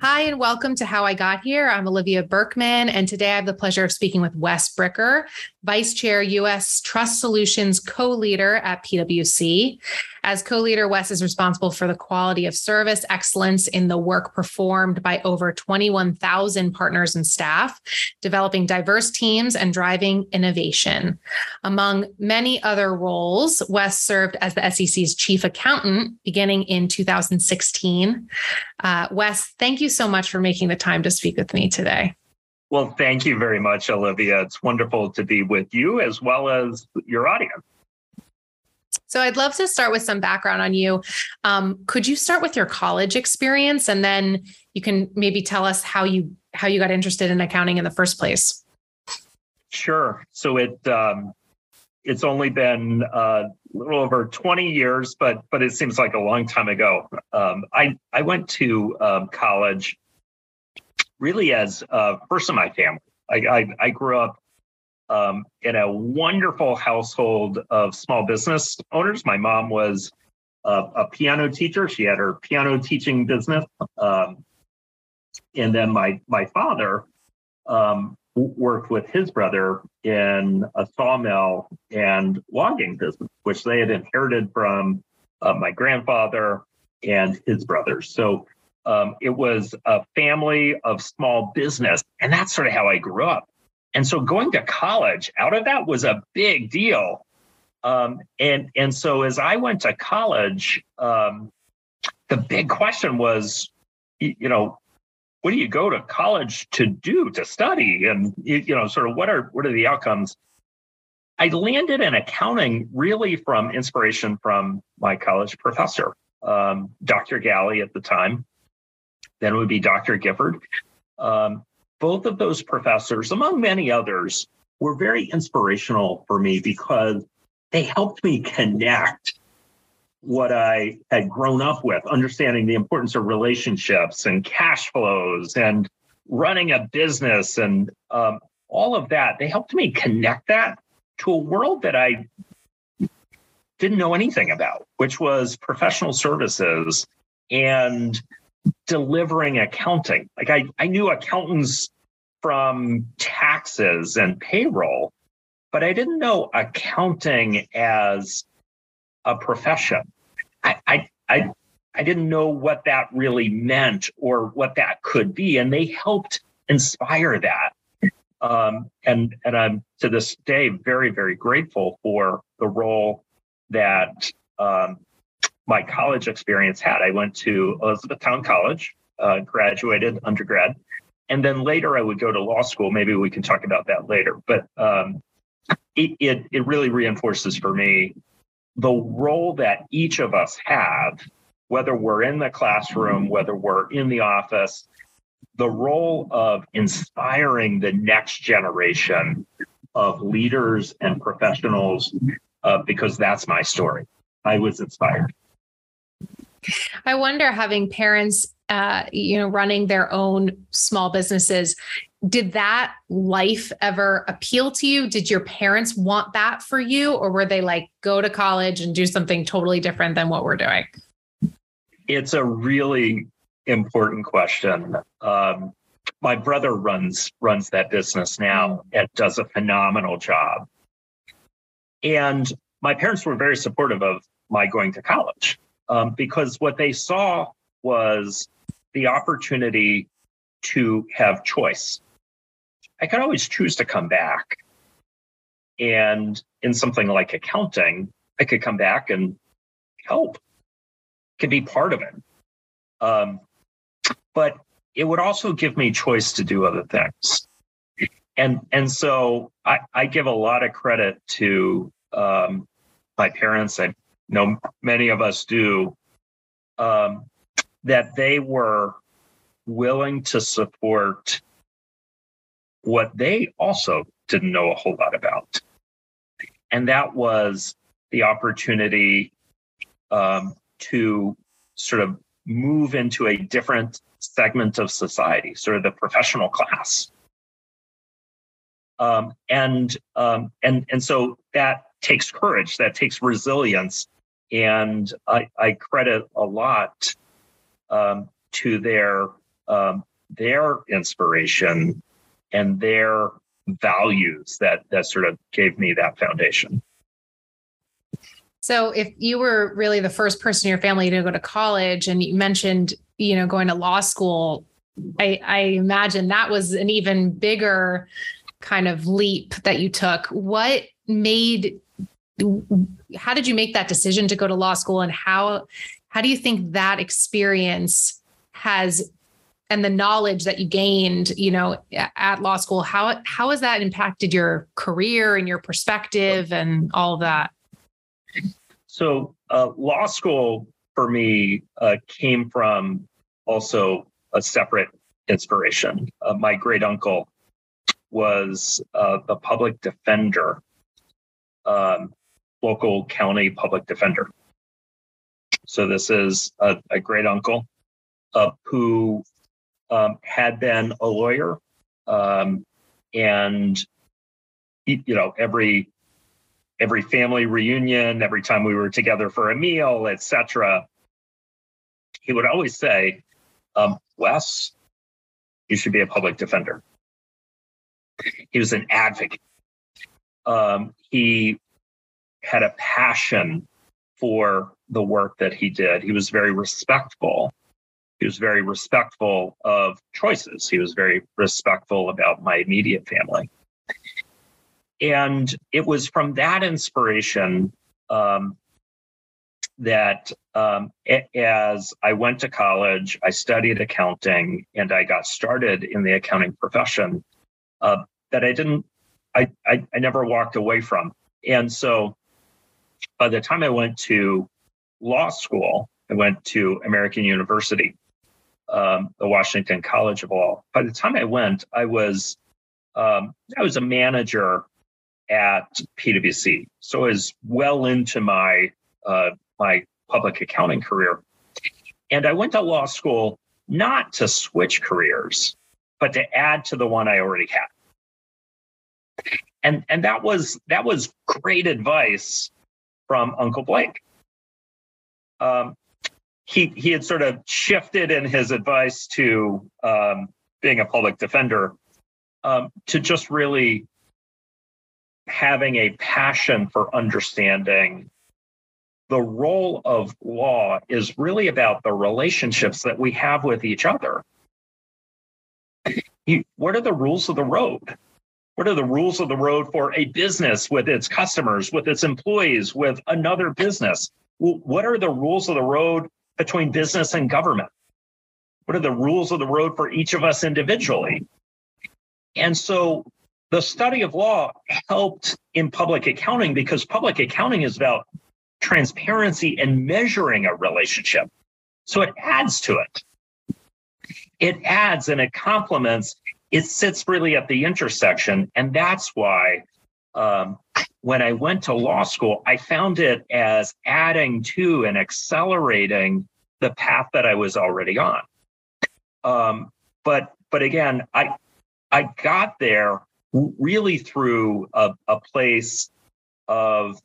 Hi, and welcome to How I Got Here. I'm Olivia Berkman, and today I have the pleasure of speaking with Wes Bricker, Vice Chair, U.S. Trust Solutions co leader at PwC. As co leader, Wes is responsible for the quality of service excellence in the work performed by over 21,000 partners and staff, developing diverse teams and driving innovation. Among many other roles, Wes served as the SEC's chief accountant beginning in 2016. Uh, Wes, thank you so much for making the time to speak with me today. Well, thank you very much, Olivia. It's wonderful to be with you as well as your audience. So, I'd love to start with some background on you. Um, could you start with your college experience, and then you can maybe tell us how you how you got interested in accounting in the first place? Sure. So it um, it's only been uh, a little over 20 years, but but it seems like a long time ago. Um, I I went to um, college really as uh, first in my family. I, I, I grew up um, in a wonderful household of small business owners. My mom was a, a piano teacher. She had her piano teaching business. Um, and then my, my father um, worked with his brother in a sawmill and logging business, which they had inherited from uh, my grandfather and his brothers. So um, it was a family of small business. And that's sort of how I grew up. And so going to college out of that was a big deal. Um, and, and so as I went to college, um, the big question was, you know, what do you go to college to do to study and you know sort of what are what are the outcomes i landed in accounting really from inspiration from my college professor um, dr galley at the time then would be Dr. Gifford. Um, both of those professors, among many others, were very inspirational for me because they helped me connect what I had grown up with, understanding the importance of relationships and cash flows and running a business and um, all of that. They helped me connect that to a world that I didn't know anything about, which was professional services and delivering accounting. Like I, I knew accountants from taxes and payroll, but I didn't know accounting as a profession. I, I, I, I didn't know what that really meant or what that could be. And they helped inspire that. Um, and, and I'm to this day very, very grateful for the role that um, my college experience had. I went to Elizabethtown College, uh, graduated undergrad, and then later I would go to law school. Maybe we can talk about that later. But um, it, it it really reinforces for me the role that each of us have, whether we're in the classroom, whether we're in the office, the role of inspiring the next generation of leaders and professionals, uh, because that's my story. I was inspired. I wonder having parents uh, you know, running their own small businesses. Did that life ever appeal to you? Did your parents want that for you? Or were they like, go to college and do something totally different than what we're doing? It's a really important question. Um, my brother runs runs that business now and does a phenomenal job. And my parents were very supportive of my going to college um, because what they saw was the opportunity to have choice. I could always choose to come back. And in something like accounting, I could come back and help, could be part of it. Um, but it would also give me choice to do other things. And and so I, I give a lot of credit to um, my parents. I know many of us do, um, that they were willing to support what they also didn't know a whole lot about. And that was the opportunity um, to sort of move into a different segment of society, sort of the professional class. Um, and um, and and so that takes courage, that takes resilience, and I, I credit a lot um, to their um, their inspiration and their values that that sort of gave me that foundation. So if you were really the first person in your family to go to college and you mentioned, you know, going to law school, I, I imagine that was an even bigger kind of leap that you took. What made how did you make that decision to go to law school and how how do you think that experience has and the knowledge that you gained you know at law school how how has that impacted your career and your perspective and all of that? So uh, law school for me uh, came from also a separate inspiration. Uh, my great uncle was uh, the public defender. Um, local county public defender so this is a, a great uncle uh, who um, had been a lawyer, um, and you know every every family reunion, every time we were together for a meal, etc. He would always say, um, "Wes, you should be a public defender." He was an advocate. Um, he had a passion for the work that he did. He was very respectful he was very respectful of choices. He was very respectful about my immediate family. And it was from that inspiration um, that um, as I went to college, I studied accounting and I got started in the accounting profession uh, that I didn't, I, I, I never walked away from. And so by the time I went to law school, I went to American University um, the Washington College of Law. By the time I went, I was um, I was a manager at PwC, so I was well into my uh, my public accounting career, and I went to law school not to switch careers, but to add to the one I already had. And and that was that was great advice from Uncle Blake. Um, he he had sort of shifted in his advice to um, being a public defender um, to just really having a passion for understanding the role of law is really about the relationships that we have with each other. what are the rules of the road? What are the rules of the road for a business with its customers, with its employees, with another business? What are the rules of the road between business and government? What are the rules of the road for each of us individually? And so the study of law helped in public accounting because public accounting is about transparency and measuring a relationship. So it adds to it. It adds and it complements, it sits really at the intersection. And that's why um, when I went to law school, I found it as adding to and accelerating the path that I was already on. Um, but but again, I I got there really through a, a place of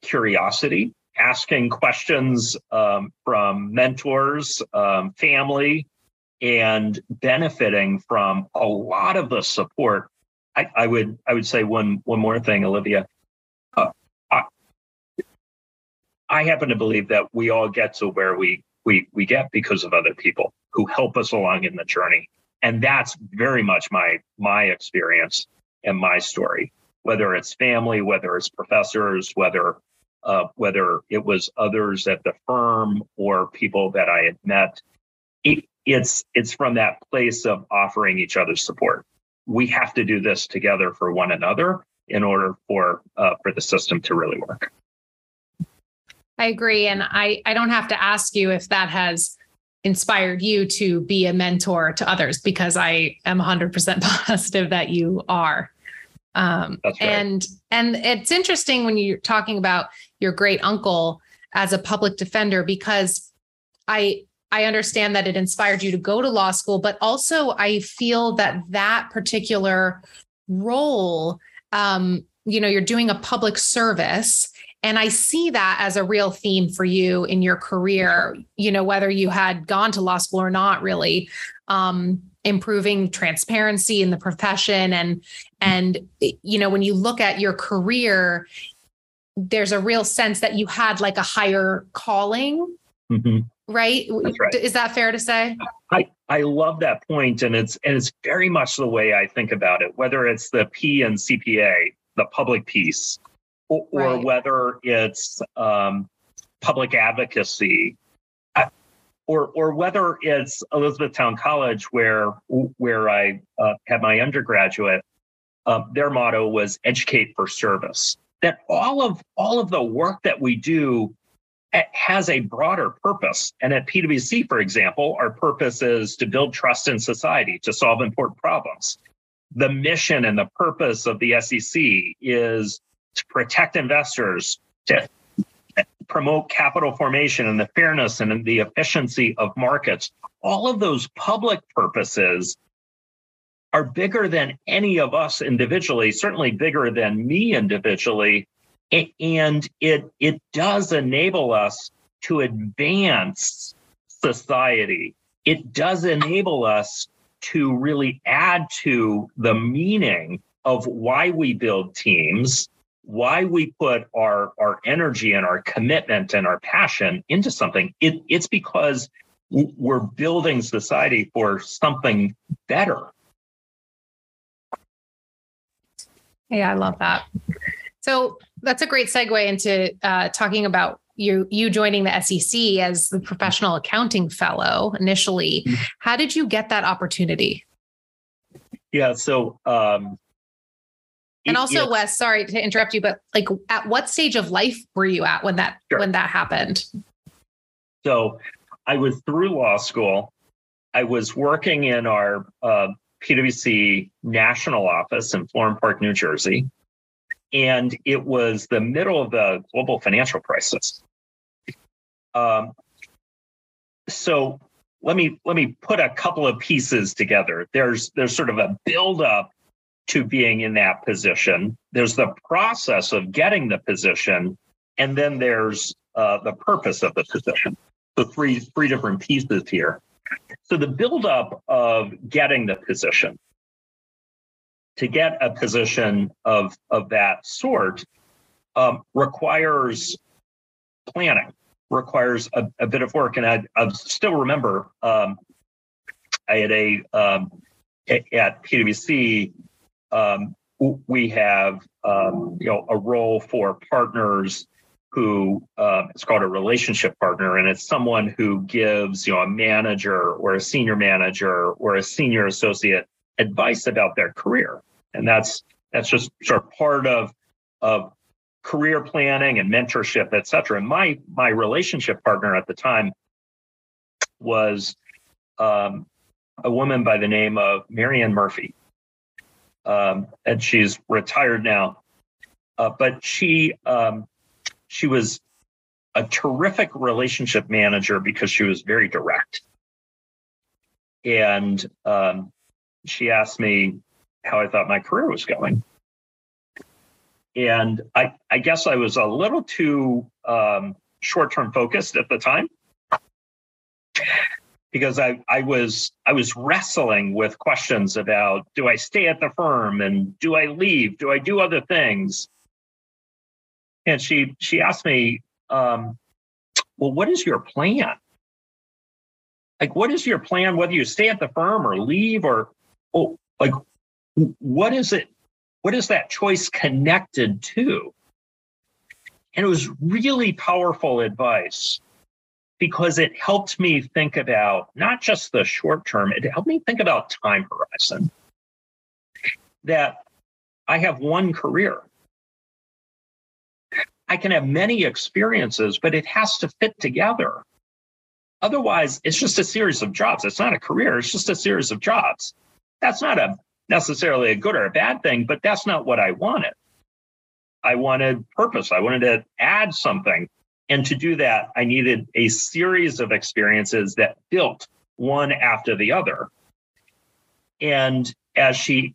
curiosity, asking questions um, from mentors, um, family, and benefiting from a lot of the support. I, I would I would say one one more thing, Olivia. I happen to believe that we all get to where we we we get because of other people who help us along in the journey. And that's very much my my experience and my story. Whether it's family, whether it's professors, whether uh, whether it was others at the firm or people that I had met, it, it's it's from that place of offering each other support. We have to do this together for one another in order for uh, for the system to really work. I agree. And I, I don't have to ask you if that has inspired you to be a mentor to others because I am 100% positive that you are. Um, right. and and it's interesting when you're talking about your great uncle as a public defender because I I understand that it inspired you to go to law school, but also I feel that that particular role, um, you know, you're doing a public service. And I see that as a real theme for you in your career, you know, whether you had gone to law school or not, really. Um, improving transparency in the profession and and you know when you look at your career there's a real sense that you had like a higher calling mm-hmm. Right? right is that fair to say i i love that point and it's and it's very much the way i think about it whether it's the p and cpa the public piece or, right. or whether it's um, public advocacy or or whether it's Elizabethtown College where where I uh, had my undergraduate, uh, their motto was "Educate for Service." That all of all of the work that we do has a broader purpose. And at PwC, for example, our purpose is to build trust in society to solve important problems. The mission and the purpose of the SEC is to protect investors, to promote capital formation and the fairness and the efficiency of markets. All of those public purposes are bigger than any of us individually, certainly bigger than me individually. And it, it does enable us to advance society. It does enable us to really add to the meaning of why we build teams why we put our our energy and our commitment and our passion into something. It, it's because we're building society for something better. Yeah i love that. So that's a great segue into uh, talking about you you joining the SEC as the professional accounting fellow initially. Mm-hmm. How did you get that opportunity? Yeah, so um, and also, Wes, sorry to interrupt you, but like at what stage of life were you at when that sure. when that happened? So I was through law school. I was working in our uh, PwC national office in Florham Park, New Jersey. And it was the middle of the global financial crisis. Um, so let me let me put a couple of pieces together. There's there's sort of a buildup to being in that position. There's the process of getting the position, and then there's uh, the purpose of the position. So three three different pieces here. So the buildup of getting the position. To get a position of of that sort um, requires planning, requires a, a, bit of work, and I, I still remember um, I had a um, at PwC um, we have um, you know a role for partners who uh, it's called a relationship partner, and it's someone who gives you know a manager or a senior manager or a senior associate advice about their career, and that's that's just sort of part of of career planning and mentorship, et cetera. And my my relationship partner at the time was um, a woman by the name of Marianne Murphy um, and she's retired now. Uh, but she um, she was a terrific relationship manager because she was very direct. And um, she asked me how I thought my career was going. And I, I guess I was a little too um, short term focused at the time because I, I was I was wrestling with questions about do I stay at the firm and do I leave? Do I do other things? And she she asked me, um, well, what is your plan? Like, what is your plan? Whether you stay at the firm or leave, or oh, like, what is it? What is that choice connected to? And it was really powerful advice because it helped me think about not just the short term, it helped me think about time horizon. That I have one career. I can have many experiences, but it has to fit together. Otherwise, it's just a series of jobs. It's not a career, it's just a series of jobs. That's not a necessarily a good or a bad thing, but that's not what I wanted. I wanted purpose. I wanted to add something and to do that, I needed a series of experiences that built one after the other. And as she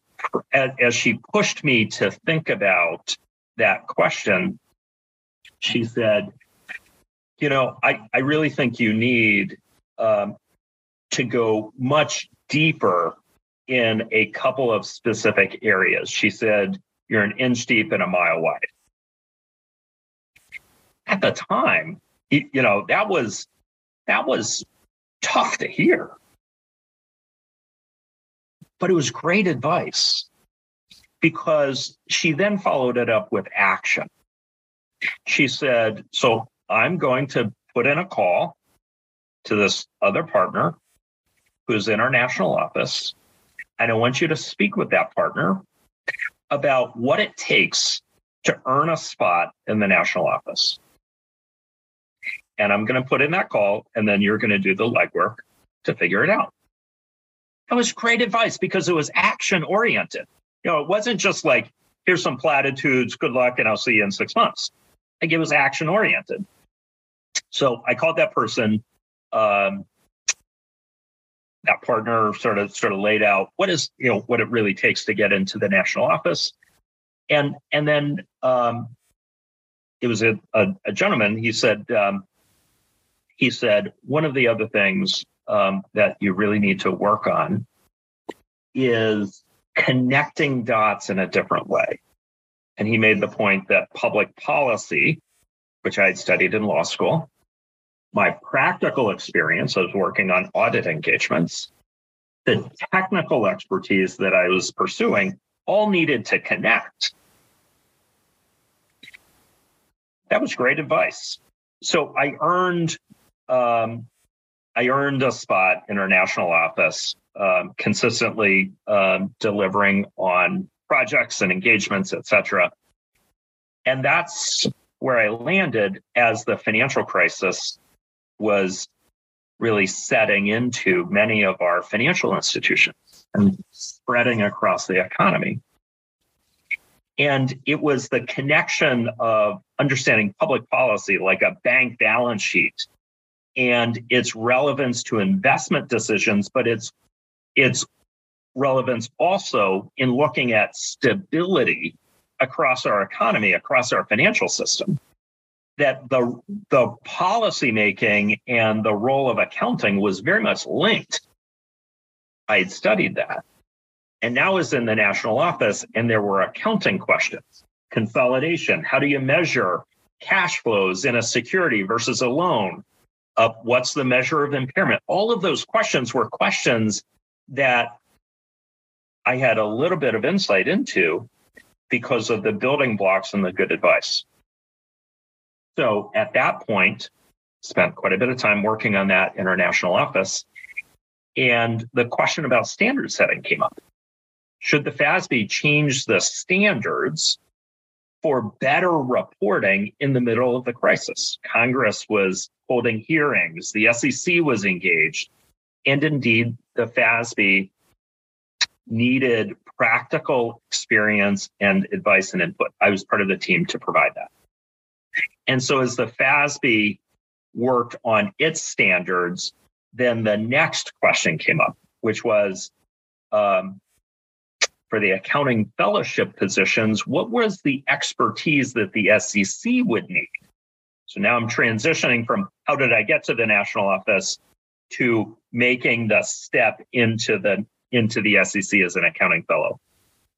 as, she pushed me to think about that question, she said, You know, I, I really think you need um, to go much deeper in a couple of specific areas. She said, You're an inch deep and a mile wide. At the time, you know, that was that was tough to hear. But it was great advice because she then followed it up with action. She said, So I'm going to put in a call to this other partner who's in our national office. And I want you to speak with that partner about what it takes to earn a spot in the national office. And I'm going to put in that call, and then you're going to do the legwork to figure it out. That was great advice because it was action oriented. You know, it wasn't just like, here's some platitudes, good luck, and I'll see you in six months. Like it was action oriented. So I called that person. Um, that partner sort of sort of laid out what is you know what it really takes to get into the national office, and and then um, it was a, a, a, gentleman. He said um, he said one of the other things um, that you really need to work on is connecting dots in a different way. And he made the point that public policy, which I had studied in law school, my practical experience, was working on audit engagements, the technical expertise that I was pursuing all needed to connect. That was great advice. So I earned um, I earned a spot in our national office um, consistently um, delivering on projects and engagements, et cetera. And that's where I landed as the financial crisis was really setting into many of our financial institutions and spreading across the economy. And it was the connection of understanding public policy, like a bank balance sheet, and its relevance to investment decisions, but its its relevance also in looking at stability across our economy, across our financial system. That the the policy making and the role of accounting was very much linked. I had studied that. And now was in the national office, and there were accounting questions. Consolidation. How do you measure cash flows in a security versus a loan? Uh, what's the measure of impairment? All of those questions were questions that I had a little bit of insight into because of the building blocks and the good advice. So at that point, spent quite a bit of time working on that international office. And the question about standard setting came up. Should the FASB change the standards for better reporting in the middle of the crisis? Congress was holding hearings, the SEC was engaged, and indeed the FASB needed practical experience and advice and input. I was part of the team to provide that. And so as the FASB worked on its standards, then the next question came up, which was um, for the accounting fellowship positions, what was the expertise that the SEC would need? So now I'm transitioning from how did I get to the national office to making the step into the into the SEC as an accounting fellow.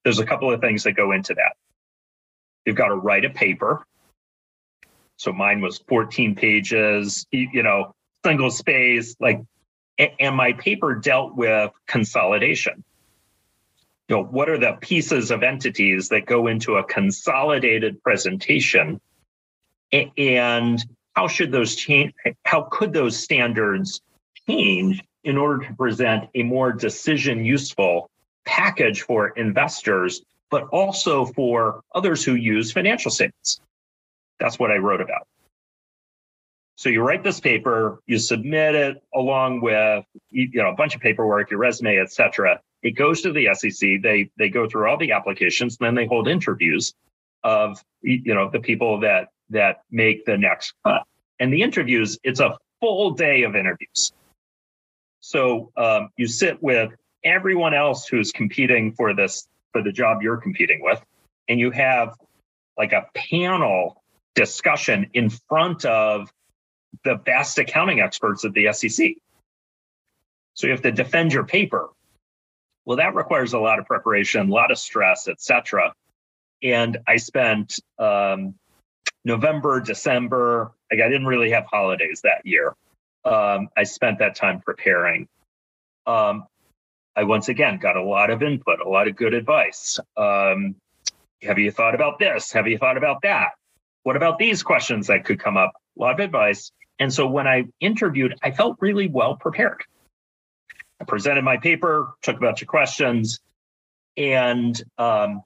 There's a couple of things that go into that. You've got to write a paper. So mine was 14 pages, you know, single space, like, and my paper dealt with consolidation. You know, what are the pieces of entities that go into a consolidated presentation? And how should those change? How could those standards change in order to present a more decision useful package for investors, but also for others who use financial statements. That's what I wrote about. So you write this paper, you submit it along with you know a bunch of paperwork, your resume, etc. It goes to the SEC. They they go through all the applications, and then they hold interviews of you know the people that that make the next cut. And the interviews, it's a full day of interviews. So um, you sit with everyone else who's competing for this for the job you're competing with, and you have like a panel discussion in front of the best accounting experts at the SEC. So you have to defend your paper. Well, that requires a lot of preparation, a lot of stress, etc. And I spent um, November, December. Like I didn't really have holidays that year. Um, I spent that time preparing. Um, I once again got a lot of input, a lot of good advice. Um, have you thought about this? Have you thought about that? What about these questions that could come up? A lot of advice. And so when I interviewed, I felt really well prepared. I presented my paper, took a bunch of questions, and um,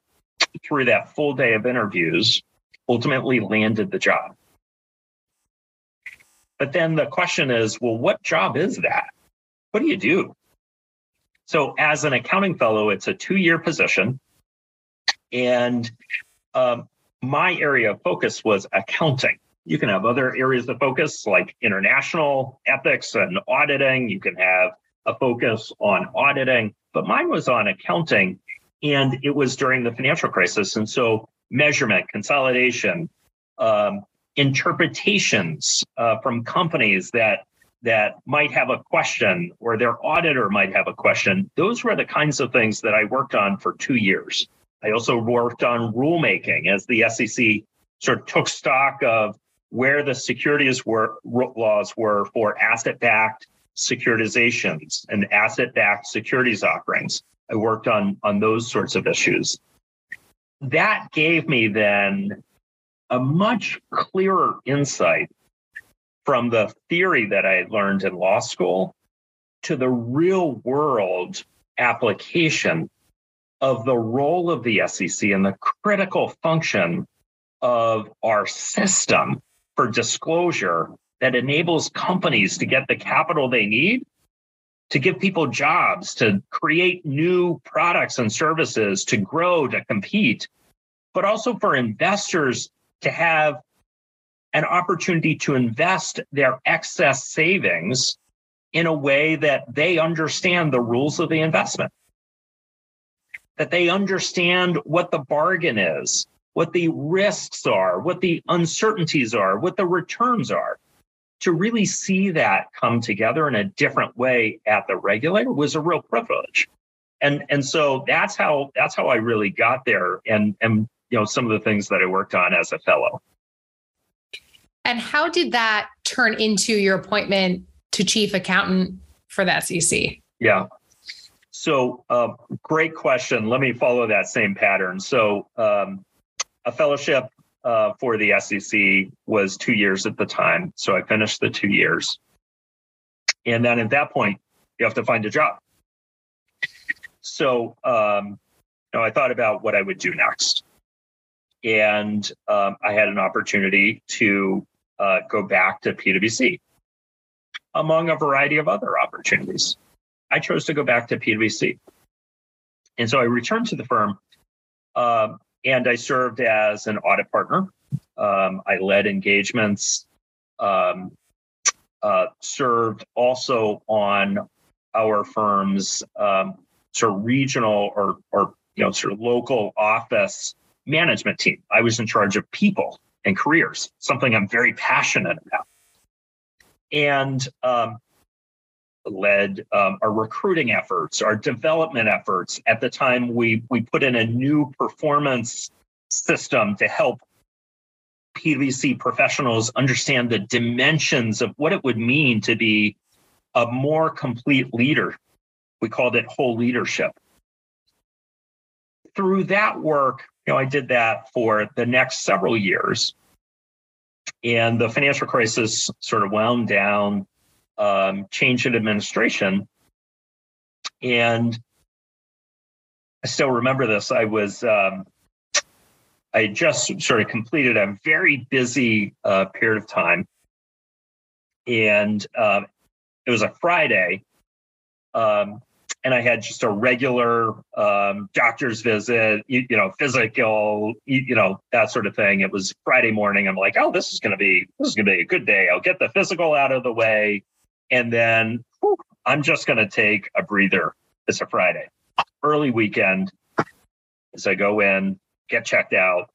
through that full day of interviews, ultimately landed the job. But then the question is well, what job is that? What do you do? So, as an accounting fellow, it's a two year position. And um, my area of focus was accounting. You can have other areas of focus like international ethics and auditing. You can have a focus on auditing, but mine was on accounting. And it was during the financial crisis. And so measurement, consolidation, um, interpretations uh, from companies that that might have a question or their auditor might have a question. Those were the kinds of things that I worked on for two years. I also worked on rulemaking as the SEC sort of took stock of where the securities were, laws were for asset-backed securitizations and asset-backed securities offerings. I worked on on those sorts of issues that gave me then a much clearer insight from the theory that I learned in law school to the real world application of the role of the SEC and the critical function of our system for disclosure that enables companies to get the capital they need to give people jobs, to create new products and services, to grow, to compete, but also for investors to have an opportunity to invest their excess savings in a way that they understand the rules of the investment, that they understand what the bargain is, what the risks are, what the uncertainties are, what the returns are to really see that come together in a different way at the regulator was a real privilege. And, and so that's how that's how I really got there. And, and you know some of the things that I worked on as a fellow. And how did that turn into your appointment to chief accountant for the SEC? Yeah. So, uh, great question. Let me follow that same pattern. So, um, a fellowship uh, for the SEC was two years at the time. So I finished the two years. And then at that point, you have to find a job. So um, you know, I thought about what I would do next. And um, I had an opportunity to uh, go back to PwC among a variety of other opportunities. I chose to go back to PwC. And so I returned to the firm um, and I served as an audit partner. Um, I led engagements, um, uh, served also on our firm's um, sort of regional or, or you know sort of local office management team. I was in charge of people and careers, something I'm very passionate about. And um, led um, our recruiting efforts, our development efforts. At the time, we we put in a new performance system to help PwC professionals understand the dimensions of what it would mean to be a more complete leader. We called it whole leadership. Through that work, you know, I did that for the next several years. And the financial crisis sort of wound down um, change in administration. And I still remember this. I was, um, I just sort of completed a very busy uh, period of time. And uh, it was a Friday. Um, and I had just a regular um, doctor's visit, you, you, know, physical, you, you, know, that sort of thing. It was Friday morning. I'm like, oh, this is going to be this is going to be a good day. I'll get the physical out of the way and then whew, I'm just going to take a breather. It's a Friday, early weekend. As I go in, get checked out,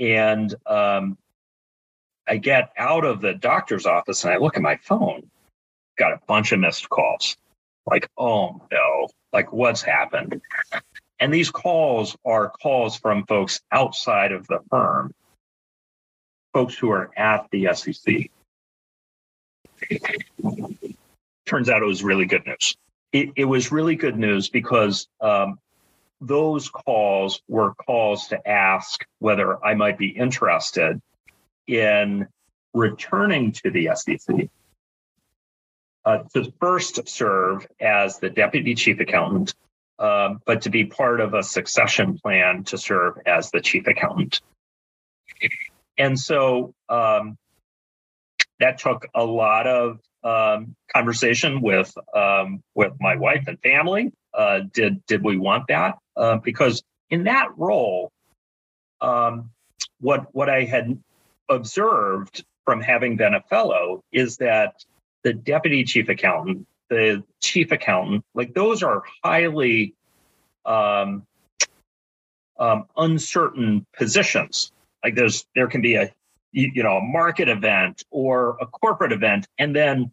and um, I get out of the doctor's office and I look at my phone, got a bunch of missed calls. Like, oh no, like what's happened? And these calls are calls from folks outside of the firm, folks who are at the SEC. Turns out it was really good news. It, it was really good news because um, those calls were calls to ask whether I might be interested in returning to the SEC uh, to first serve as the deputy chief accountant um, but to be part of a succession plan to serve as the chief accountant. And so um, that took a lot of um, conversation with um, with my wife and family. Uh, did did we want that? Uh, because in that role, um, what what I had observed from having been a fellow is that the deputy chief accountant the chief accountant, like those are highly um, um, uncertain positions. Like there's there can be a you know a market event or a corporate event, and then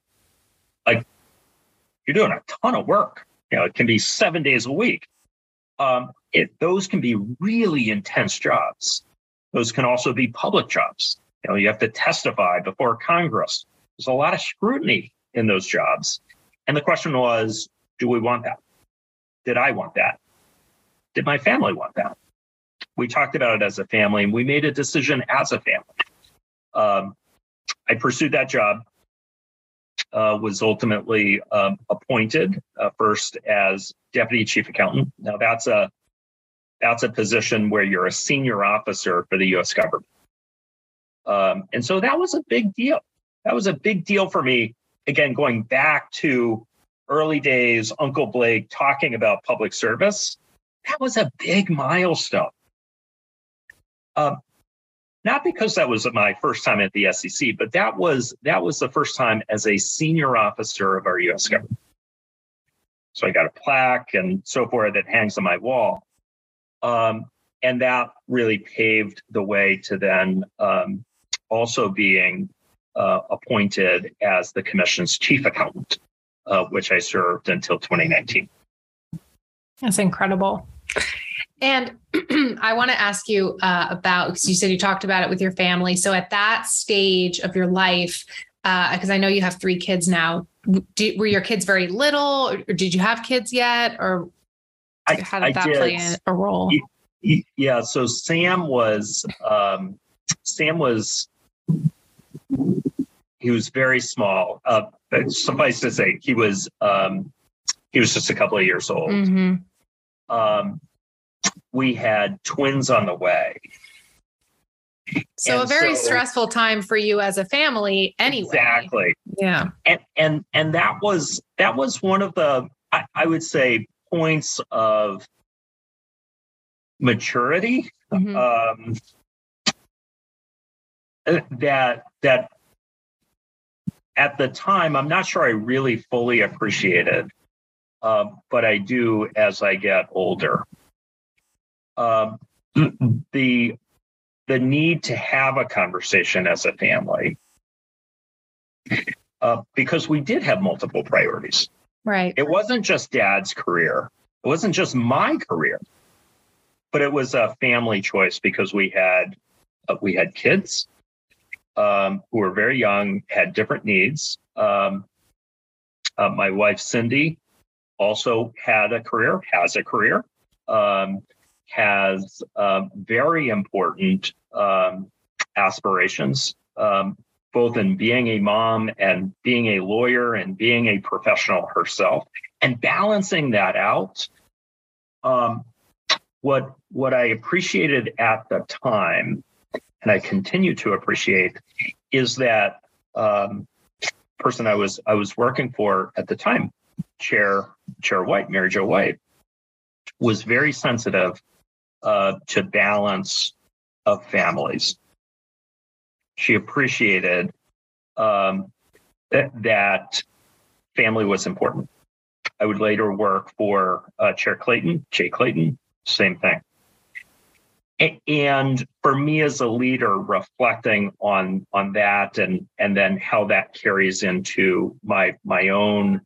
like you're doing a ton of work. You know, it can be seven days a week. Um, it, those can be really intense jobs. Those can also be public jobs. You know, you have to testify before Congress. There's a lot of scrutiny in those jobs. And the question was, do we want that? Did I want that? Did my family want that? We talked about it as a family and we made a decision as a family. Um, I pursued that job, uh, was ultimately um, appointed uh, first as deputy chief accountant. Now that's a that's a position where you're a senior officer for the U.S. government, um, and so that was a big deal. That was a big deal for me again, going back to early days, Uncle Blake talking about public service, that was a big milestone. Um, not because that was my first time at the SEC, but that was that was the first time as a senior officer of our U.S. government. So I got a plaque and so forth that hangs on my wall, um, and that really paved the way to then um, also being uh, appointed as the commission's chief accountant, uh, which I served until 2019. That's incredible. And I want to ask you uh, about because you said you talked about it with your family. So at that stage of your life, because uh, I know you have three kids now, do, were your kids very little, or did you have kids yet, or how did I that did. play a role? Yeah, so Sam was um, Sam was he was very small. Uh, suffice to say, he was um, he was just a couple of years old. Mm-hmm. Um, we had twins on the way. So and a very so, stressful time for you as a family, anyway. Exactly. Yeah. And and and that was that was one of the I, I would say points of maturity mm-hmm. um, that that at the time i'm not sure i really fully appreciated uh, but i do as i get older um, the the need to have a conversation as a family uh, because we did have multiple priorities. Right. It wasn't just dad's career. It wasn't just my career but it was a family choice because we had uh, we had kids um, who were very young, had different needs. Um, uh, my wife, Cindy, also had a career, has a career, um, has uh, very important um, aspirations, um, both in being a mom and being a lawyer and being a professional herself, and balancing that out. Um, what what I appreciated at the time and I continue to appreciate is that um, person I was I was working for at the time, Chair Chair White, Mary Jo White, was very sensitive uh, to balance of families. She appreciated um, that, that family was important. I would later work for uh, Chair Clayton, Jay Clayton, same thing. And for me as a leader, reflecting on on that and and then how that carries into my my own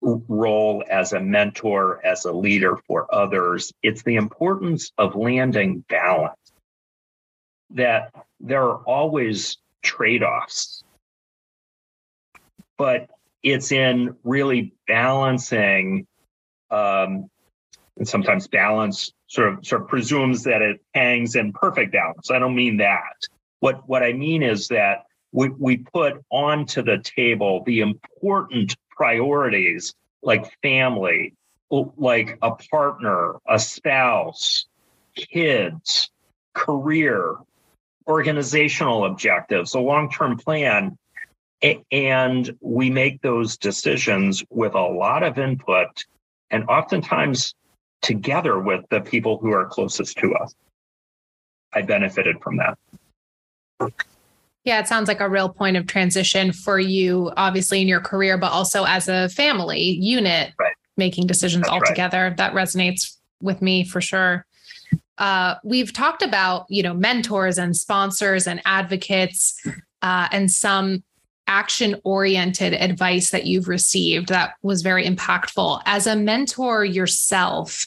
role as a mentor, as a leader for others, it's the importance of landing balance. That there are always trade-offs, but it's in really balancing um, and sometimes balance sort of sort of presumes that it hangs in perfect balance. I don't mean that. What what I mean is that we, we put onto the table the important priorities like family, like a partner, a spouse, kids, career, organizational objectives, a long-term plan. And we make those decisions with a lot of input and oftentimes together with the people who are closest to us. I benefited from that. Yeah, it sounds like a real point of transition for you, obviously in your career, but also as a family unit, right. making decisions That's all right. together. That resonates with me for sure. Uh, we've talked about, you know, mentors and sponsors and advocates, uh, and some action oriented advice that you've received that was very impactful. As a mentor yourself,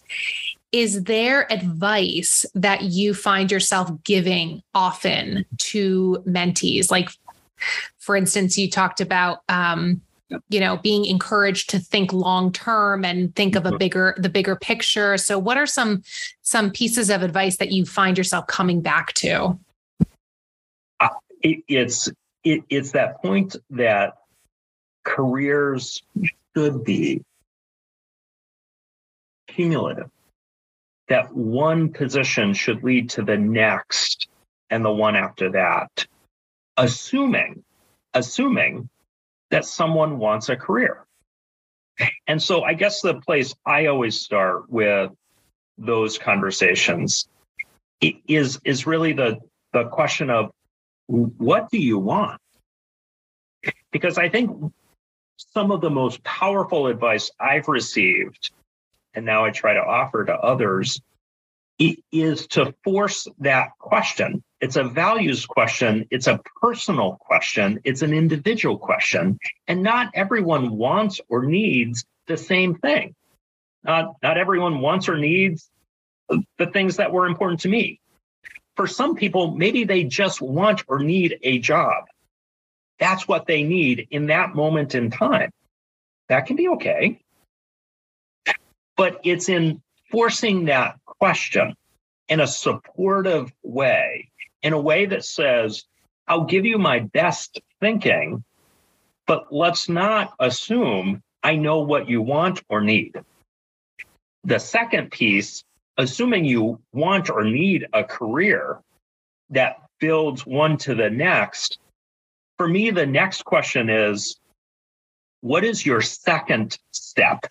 is there advice that you find yourself giving often to mentees? Like, for instance, you talked about, um, you know, being encouraged to think long term and think of a mm-hmm. bigger, the bigger picture. So, what are some some pieces of advice that you find yourself coming back to? Uh, it, it's it, it's that point that careers should be cumulative, that one position should lead to the next and the one after that, assuming, assuming that someone wants a career. And so I guess the place I always start with those conversations is is really the the question of what do you want? Because I think some of the most powerful advice I've received, and now I try to offer to others, is to force that question. It's a values question, it's a personal question, it's an individual question, and not everyone wants or needs the same thing. Not, not everyone wants or needs the things that were important to me for some people, maybe they just want or need a job. That's what they need in that moment in time. That can be okay. But it's in forcing that question in a supportive way, in a way that says, I'll give you my best thinking, but let's not assume I know what you want or need. The second piece assuming you want or need a career that builds one to the next, for me, the next question is what is your second step?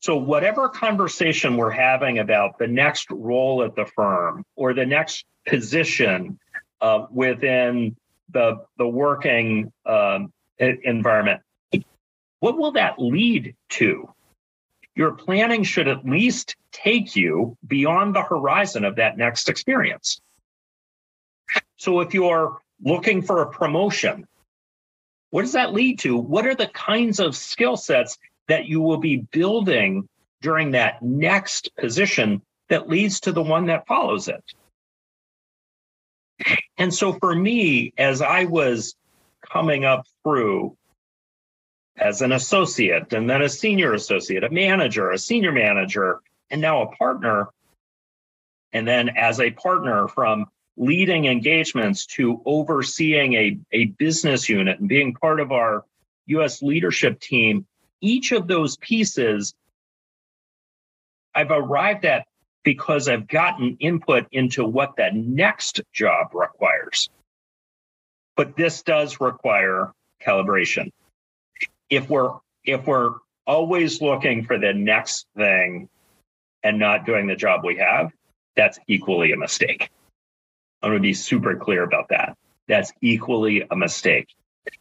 So, whatever conversation we're having about the next role at the firm or the next position uh, within the, the working um, environment, what will that lead to? your planning should at least take you beyond the horizon of that next experience. So if you're looking for a promotion, what does that lead to? What are the kinds of skill sets that you will be building during that next position that leads to the one that follows it? And so for me, as I was coming up through as an associate and then a senior associate, a manager, a senior manager, and now a partner. And then as a partner from leading engagements to overseeing a, a business unit and being part of our US leadership team, each of those pieces I've arrived at because I've gotten input into what that next job requires. But this does require calibration if we're if we're always looking for the next thing and not doing the job we have, that's equally a mistake. I'm going to be super clear about that. That's equally a mistake.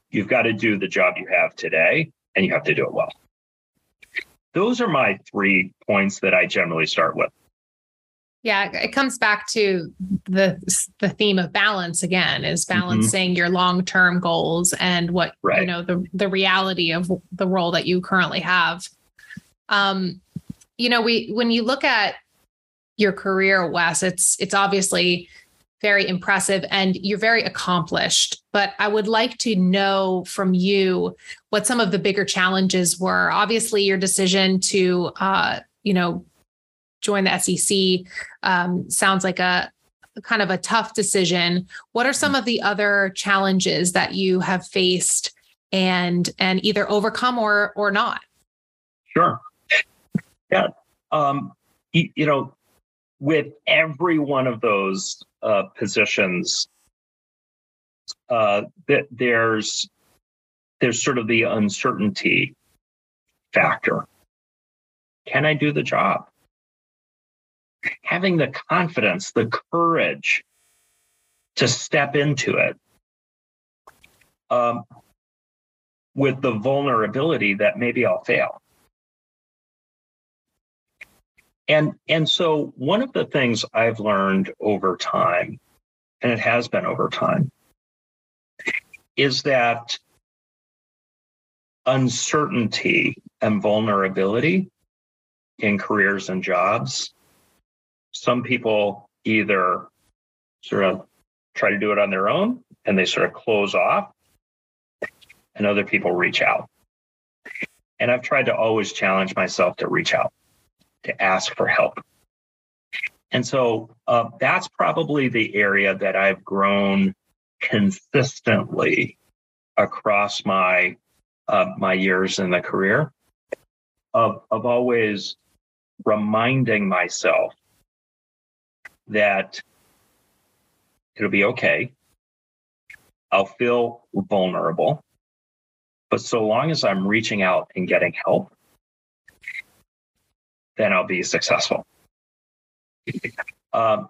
You've got to do the job you have today and you have to do it well. those are my three points that I generally start with. Yeah, it comes back to the the theme of balance again is mm-hmm. balancing mm-hmm. your long-term goals and what right. you know the the reality of the role that you currently have. Um you know, we when you look at your career Wes, it's it's obviously very impressive and you're very accomplished. But I would like to know from you what some of the bigger challenges were. Obviously, your decision to, uh, you know, join the SEC um, sounds like a kind of a tough decision. What are some of the other challenges that you have faced and and either overcome or or not? Sure. Yeah. Um, you, you know, with every one of those uh, positions, uh, that there's there's sort of the uncertainty factor. Can I do the job? Having the confidence, the courage to step into it um, with the vulnerability that maybe I'll fail. And and so one of the things I've learned over time, and it has been over time, is that uncertainty and vulnerability in careers and jobs. Some people either sort of try to do it on their own and they sort of close off, and other people reach out. And I've tried to always challenge myself to reach out to ask for help. And so uh, that's probably the area that I've grown consistently across my uh, my years in the career of of always reminding myself that it'll be okay. I'll feel vulnerable, but so long as I'm reaching out and getting help, then I'll be successful. Um,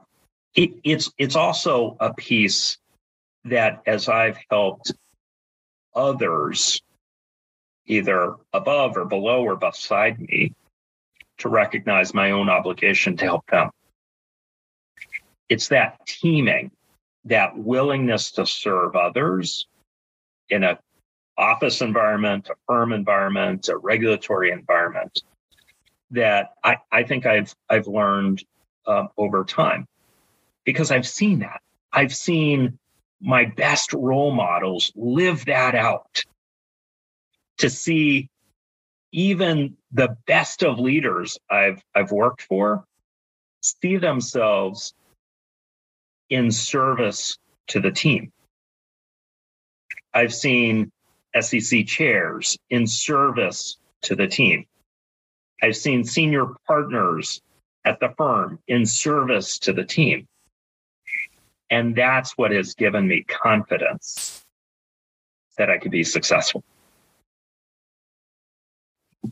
it, it's it's also a piece that as I've helped others, either above or below or beside me, to recognize my own obligation to help them. It's that teaming, that willingness to serve others in a office environment, a firm environment, a regulatory environment that I, I think I've I've learned um, over time because I've seen that. I've seen my best role models live that out. To see even the best of leaders I've I've worked for see themselves in service to the team. I've seen SEC chairs in service to the team. I've seen senior partners at the firm in service to the team. And that's what has given me confidence that I could be successful.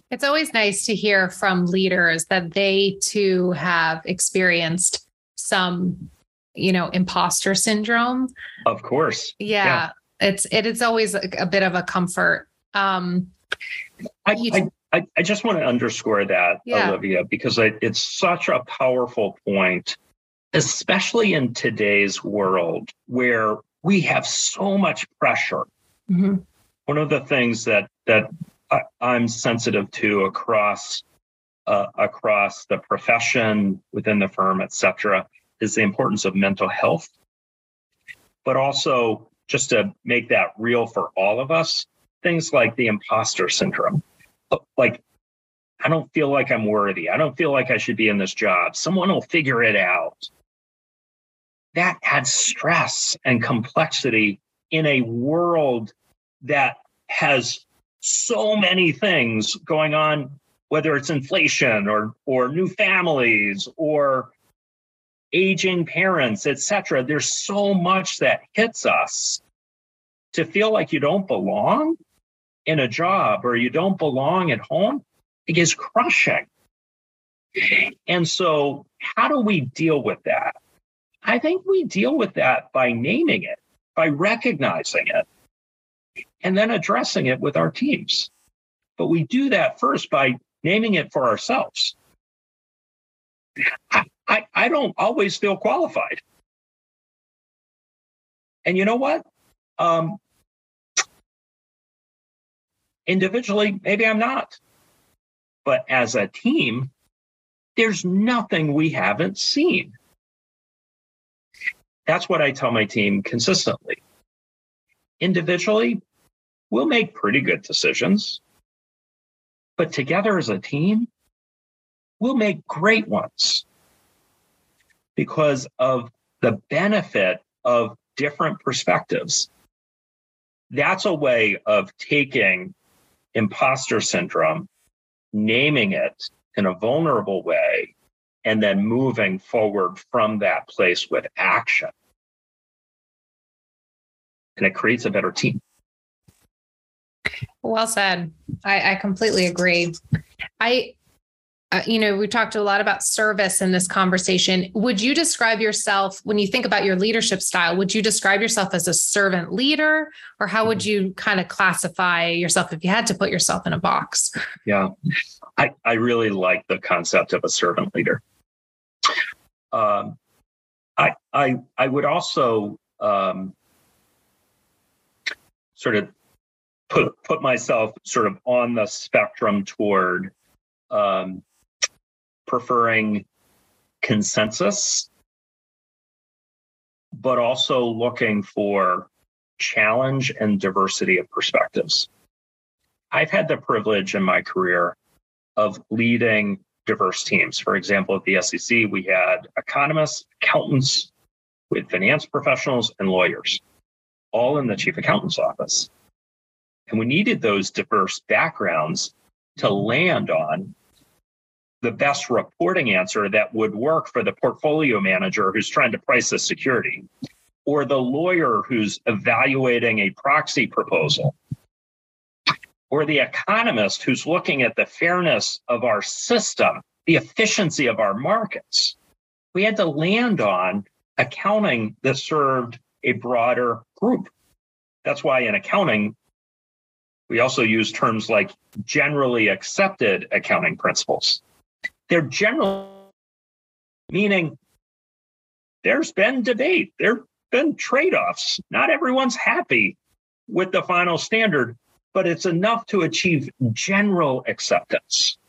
It's always nice to hear from leaders that they too have experienced some, you know, imposter syndrome. Of course. Yeah. yeah. It's it is always a, a, bit of a comfort. Um I, I, I, I just want to underscore that, yeah. Olivia, because I, it's such a powerful point, especially in today's world where we have so much pressure. Mm-hmm. One of the things that that I, am sensitive to across uh, across the profession, within the firm, et cetera, is the importance of mental health, but also just to make that real for all of us, things like the imposter syndrome like I don't feel like I'm worthy. I don't feel like I should be in this job. Someone will figure it out. That adds stress and complexity in a world that has so many things going on, whether it's inflation or or new families or aging parents, etc. There's so much that hits us to feel like you don't belong in a job or you don't belong at home, it is crushing. And so, how do we deal with that? I think we deal with that by naming it, by recognizing it, and then addressing it with our teams. But we do that first by naming it for ourselves. I, I, I don't always feel qualified. And you know what? Um, individually, maybe I'm not. But as a team, there's nothing we haven't seen. That's what I tell my team consistently. Individually, we'll make pretty good decisions. But together as a team, we'll make great ones because of the benefit of different perspectives. That's a way of taking imposter syndrome, naming it in a vulnerable way, and then moving forward from that place with action. And it creates a better team. Well said. I, I completely agree. I, uh, you know, we talked a lot about service in this conversation. Would you describe yourself, when you think about your leadership style, would you describe yourself as a servant leader, or how would you kind of classify yourself if you had to put yourself in a box? Yeah, I, I really like the concept of a servant leader. Um, I, I, I would also um, sort of put put myself sort of on the spectrum toward um, preferring consensus, but also looking for challenge and diversity of perspectives. I've had the privilege in my career of leading diverse teams. For example, at the SEC, we had economists, accountants, with finance professionals, and lawyers, all in the chief accountant's office. And we needed those diverse backgrounds to land on the best reporting answer that would work for the portfolio manager who's trying to price a security or the lawyer who's evaluating a proxy proposal or the economist who's looking at the fairness of our system, the efficiency of our markets. We had to land on accounting that served a broader group. That's why in accounting, we also use terms like generally accepted accounting principles. They're general, meaning there's been debate, there have been trade offs. Not everyone's happy with the final standard, but it's enough to achieve general acceptance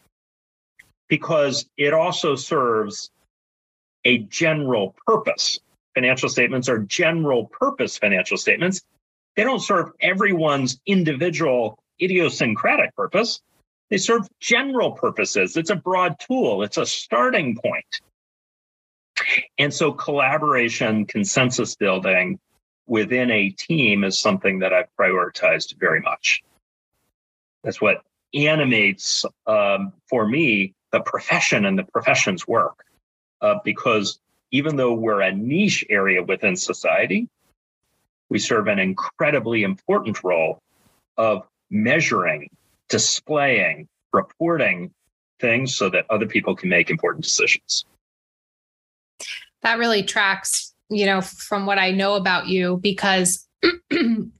because it also serves a general purpose. Financial statements are general purpose financial statements. They don't serve everyone's individual idiosyncratic purpose. They serve general purposes. It's a broad tool, it's a starting point. And so collaboration, consensus building within a team is something that I've prioritized very much. That's what animates um, for me the profession and the profession's work. Uh, because even though we're a niche area within society, we serve an incredibly important role of measuring, displaying, reporting things so that other people can make important decisions. That really tracks, you know, from what I know about you because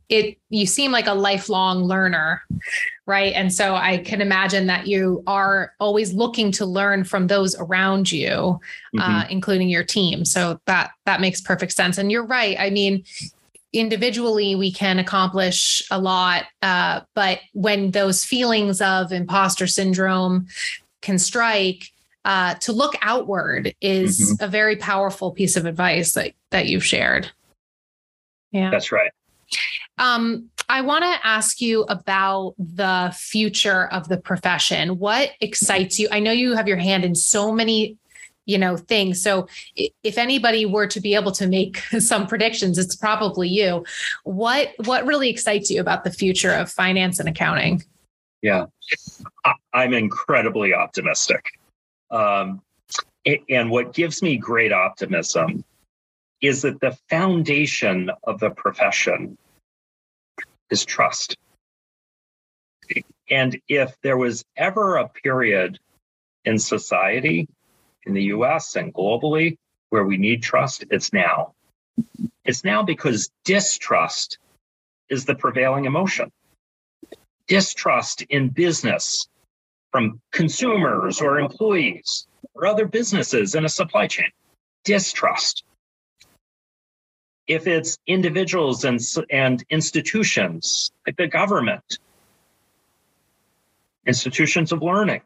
it you seem like a lifelong learner right and so i can imagine that you are always looking to learn from those around you uh, mm-hmm. uh, including your team so that that makes perfect sense and you're right i mean individually we can accomplish a lot uh, but when those feelings of imposter syndrome can strike uh, to look outward is mm-hmm. a very powerful piece of advice that, that you've shared yeah that's right um, I want to ask you about the future of the profession. What excites you? I know you have your hand in so many you know thing. So if anybody were to be able to make some predictions it's probably you. What what really excites you about the future of finance and accounting? Yeah. I'm incredibly optimistic. Um, and what gives me great optimism is that the foundation of the profession is trust. And if there was ever a period in society in the US and globally where we need trust, it's now. It's now because distrust is the prevailing emotion. Distrust in business, from consumers or employees or other businesses in a supply chain? Distrust. If it's individuals and, and institutions like the government, institutions of learning,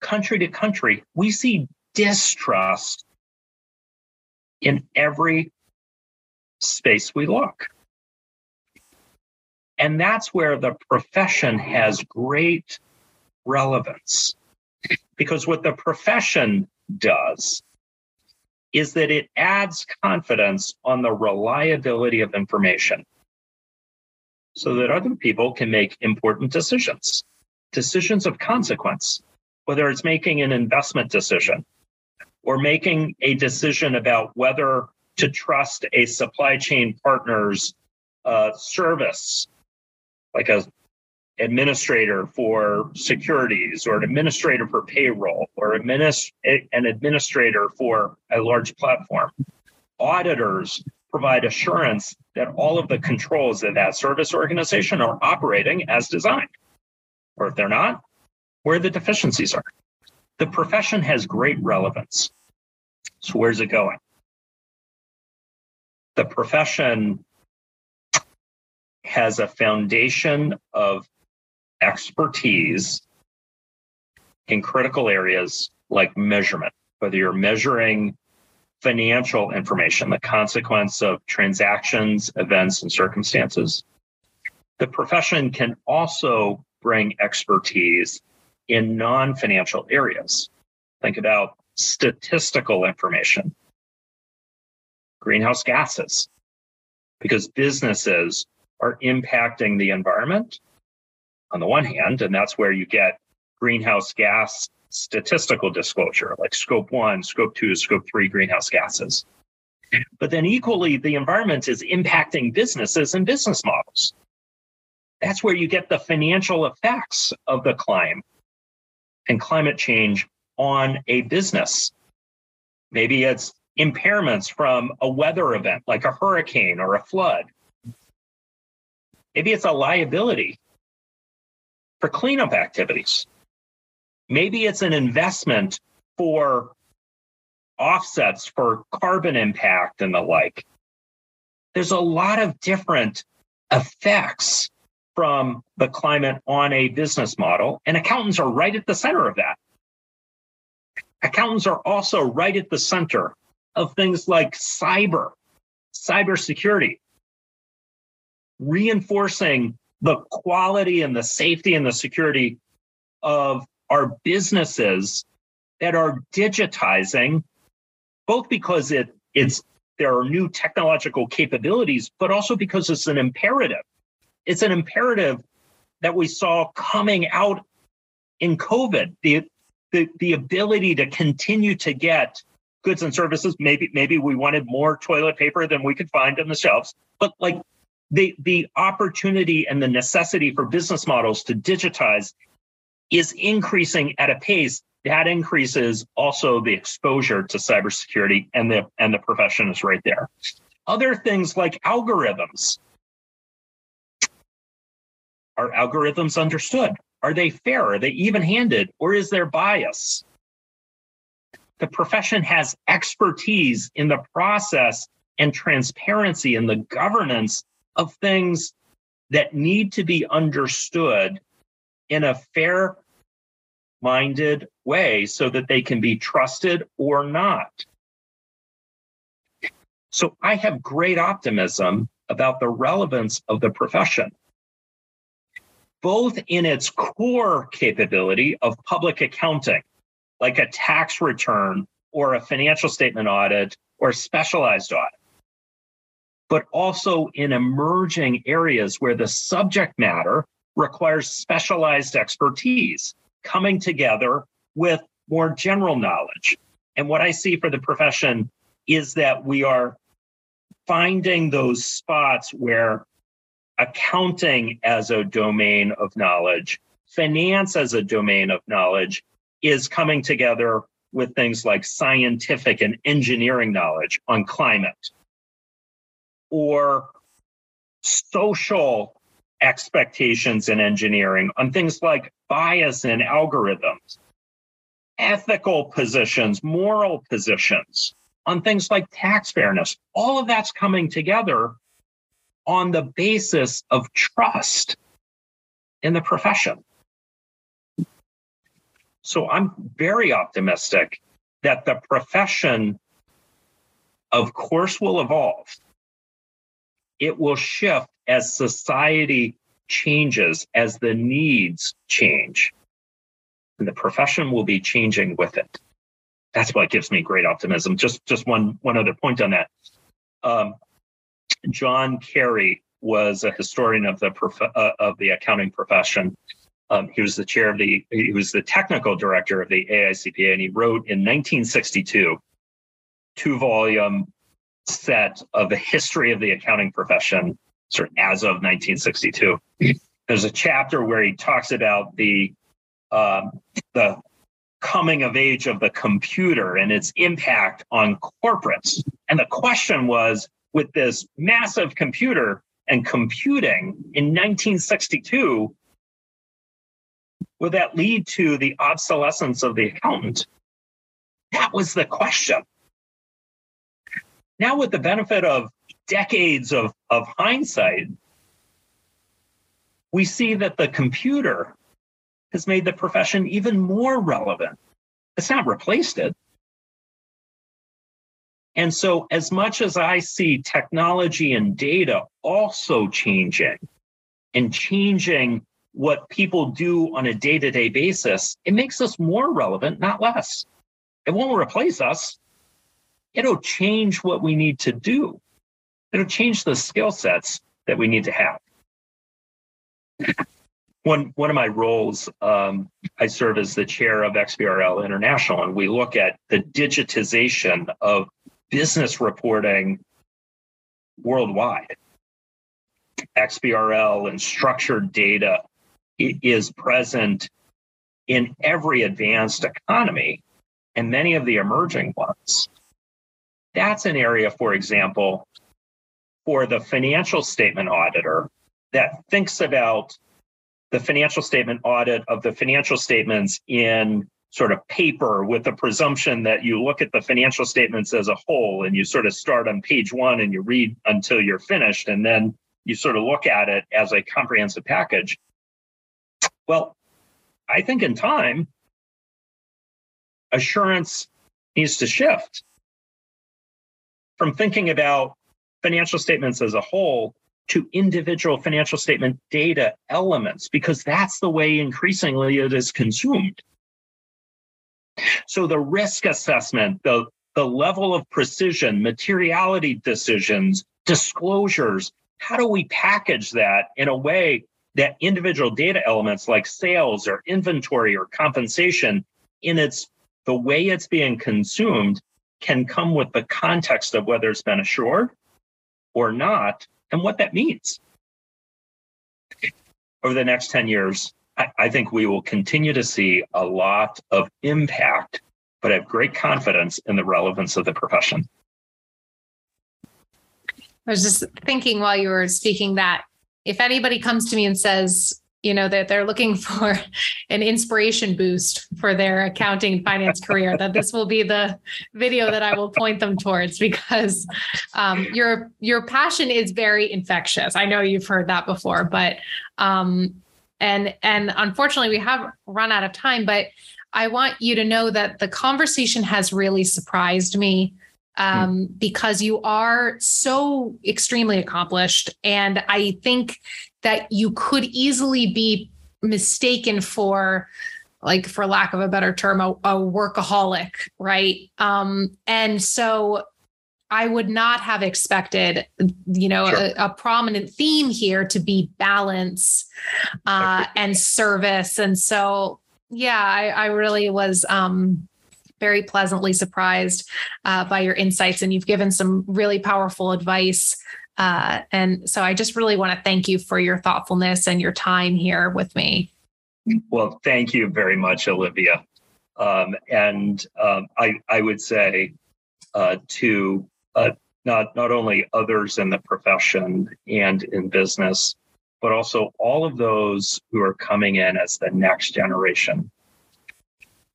country to country, we see distrust in every space we look. And that's where the profession has great relevance. Because what the profession does is that it adds confidence on the reliability of information so that other people can make important decisions, decisions of consequence, whether it's making an investment decision or making a decision about whether to trust a supply chain partner's uh, service, like a administrator for securities or an administrator for payroll or administ- an administrator for a large platform. Auditors provide assurance that all of the controls in that service organization are operating as designed. Or if they're not, where the deficiencies are. The profession has great relevance. So, where's it going? The profession has a foundation of expertise in critical areas like measurement, whether you're measuring financial information, the consequence of transactions, events, and circumstances. The profession can also bring expertise in non financial areas. Think about statistical information, greenhouse gases, because businesses are impacting the environment on the one hand, and that's where you get greenhouse gas statistical disclosure, like scope one, scope two, scope three greenhouse gases. But then equally, the environment is impacting businesses and business models. That's where you get the financial effects of the climate and climate change on a business. Maybe it's impairments from a weather event like a hurricane or a flood. Maybe it's a liability for cleanup activities. Maybe it's an investment for offsets for carbon impact and the like. There's a lot of different effects from the climate on a business model, and accountants are right at the center of that. Accountants are also right at the center of things like cyber, cybersecurity, reinforcing the quality and the safety and the security of our businesses that are digitizing, both because it, it's there are new technological capabilities, but also because it's an imperative. It's an imperative that we saw coming out in COVID. The, the, the ability to continue to get goods and services. Maybe maybe we wanted more toilet paper than we could find on the shelves, but like the the opportunity and the necessity for business models to digitize is increasing at a pace that increases also the exposure to cybersecurity and the and the profession is right there. Other things like algorithms. Are algorithms understood? Are they fair? Are they even handed? Or is there bias? The profession has expertise in the process and transparency in the governance of things that need to be understood in a fair minded way so that they can be trusted or not. So I have great optimism about the relevance of the profession, both in its core capability of public accounting, like a tax return or a financial statement audit or specialized audit, but also in emerging areas where the subject matter requires specialized expertise coming together with more general knowledge. And what I see for the profession is that we are finding those spots where accounting as a domain of knowledge, finance as a domain of knowledge is coming together with things like scientific and engineering knowledge on climate or social expectations in engineering on things like bias in algorithms, ethical positions, moral positions on things like tax fairness. All of that's coming together on the basis of trust in the profession. So I'm very optimistic that the profession, of course, will evolve. It will shift as society changes, as the needs change. And the profession will be changing with it. That's what gives me great optimism. Just, just one, one other point on that. Um, John Carey was a historian of the prof- uh, of the accounting profession. Um, he was the chair of the he was the technical director of the AICPA, and he wrote in 1962 two volume set of the history of the accounting profession, sort of as of 1962. There's a chapter where he talks about the um, the coming of age of the computer and its impact on corporates. And the question was, with this massive computer and computing in 1962, would that lead to the obsolescence of the accountant? That was the question. Now, with the benefit of decades of, of hindsight, we see that the computer has made the profession even more relevant. It's not replaced it. And so, as much as I see technology and data also changing and changing what people do on a day to day basis, it makes us more relevant, not less. It won't replace us, it'll change what we need to do, it'll change the skill sets that we need to have. One, one of my roles, um, I serve as the chair of XBRL International, and we look at the digitization of business reporting worldwide. XBRL and structured data is present in every advanced economy and many of the emerging ones. That's an area, for example, for the financial statement auditor that thinks about the financial statement audit of the financial statements in sort of paper with the presumption that you look at the financial statements as a whole and you sort of start on page one and you read until you're finished and then you sort of look at it as a comprehensive package. Well, I think in time, assurance needs to shift from thinking about financial statements as a whole to individual financial statement data elements, because that's the way increasingly it is consumed. So the risk assessment, the, the level of precision, materiality decisions, disclosures, how do we package that in a way that individual data elements like sales or inventory or compensation in its the way it's being consumed can come with the context of whether it's been assured or not and what that means. Over the next 10 years, I, think we will continue to see a lot of impact, but I have great confidence in the relevance of the profession. I was just thinking while you were speaking that if anybody comes to me and says, you know, that they're looking for an inspiration boost for their accounting and finance career, that this will be the video that I will point them towards because um, your your passion is very infectious. I know you've heard that before, but um, and and unfortunately we have run out of time but i want you to know that the conversation has really surprised me um, mm. because you are so extremely accomplished and i think that you could easily be mistaken for like for lack of a better term a, a workaholic right um, and so I would not have expected, you know, sure. a, a, prominent theme here to be balance uh, and service. And so, yeah, I, I really was um, very pleasantly surprised uh, by your insights, and you've given some really powerful advice. Uh, and so, I just really want to thank you for your thoughtfulness and your time here with me. Well, thank you very much, Olivia. Um, and um, I, I would say uh, to uh, not not only others in the profession and in business, but also all of those who are coming in as the next generation.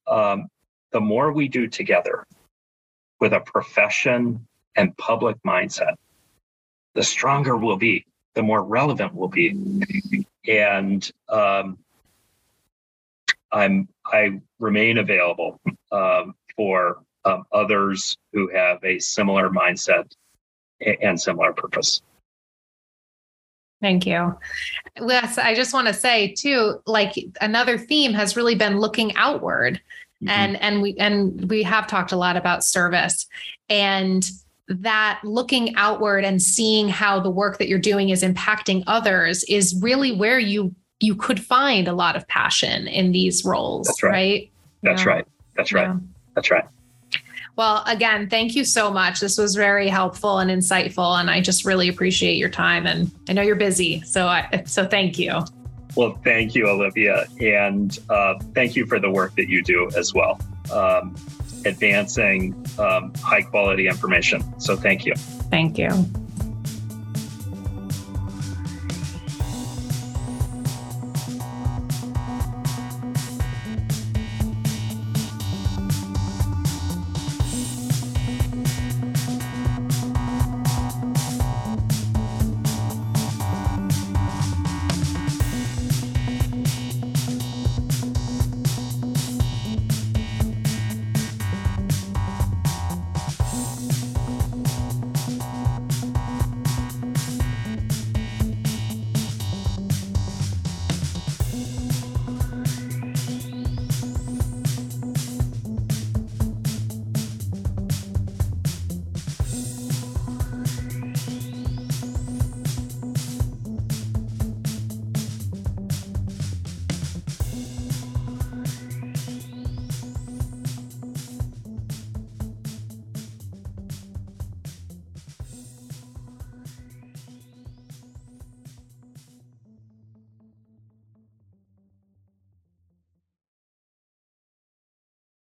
Um, the more we do together with a profession and public mindset, the stronger we'll be, the more relevant we'll be. And um, I'm I remain available um, for um, others who have a similar mindset and similar purpose. Thank you. Yes, I just want to say too, like another theme has really been looking outward. Mm-hmm. And and we and we have talked a lot about service and that looking outward and seeing how the work that you're doing is impacting others is really where you you could find a lot of passion in these roles, That's right? right? That's yeah. right. That's right. Yeah. That's right. Well, again, thank you so much. This was very helpful and insightful, and I just really appreciate your time. And I know you're busy, so I, so thank you. Well, thank you, Olivia, and uh, thank you for the work that you do as well, um, advancing um, high quality information. So, thank you. Thank you.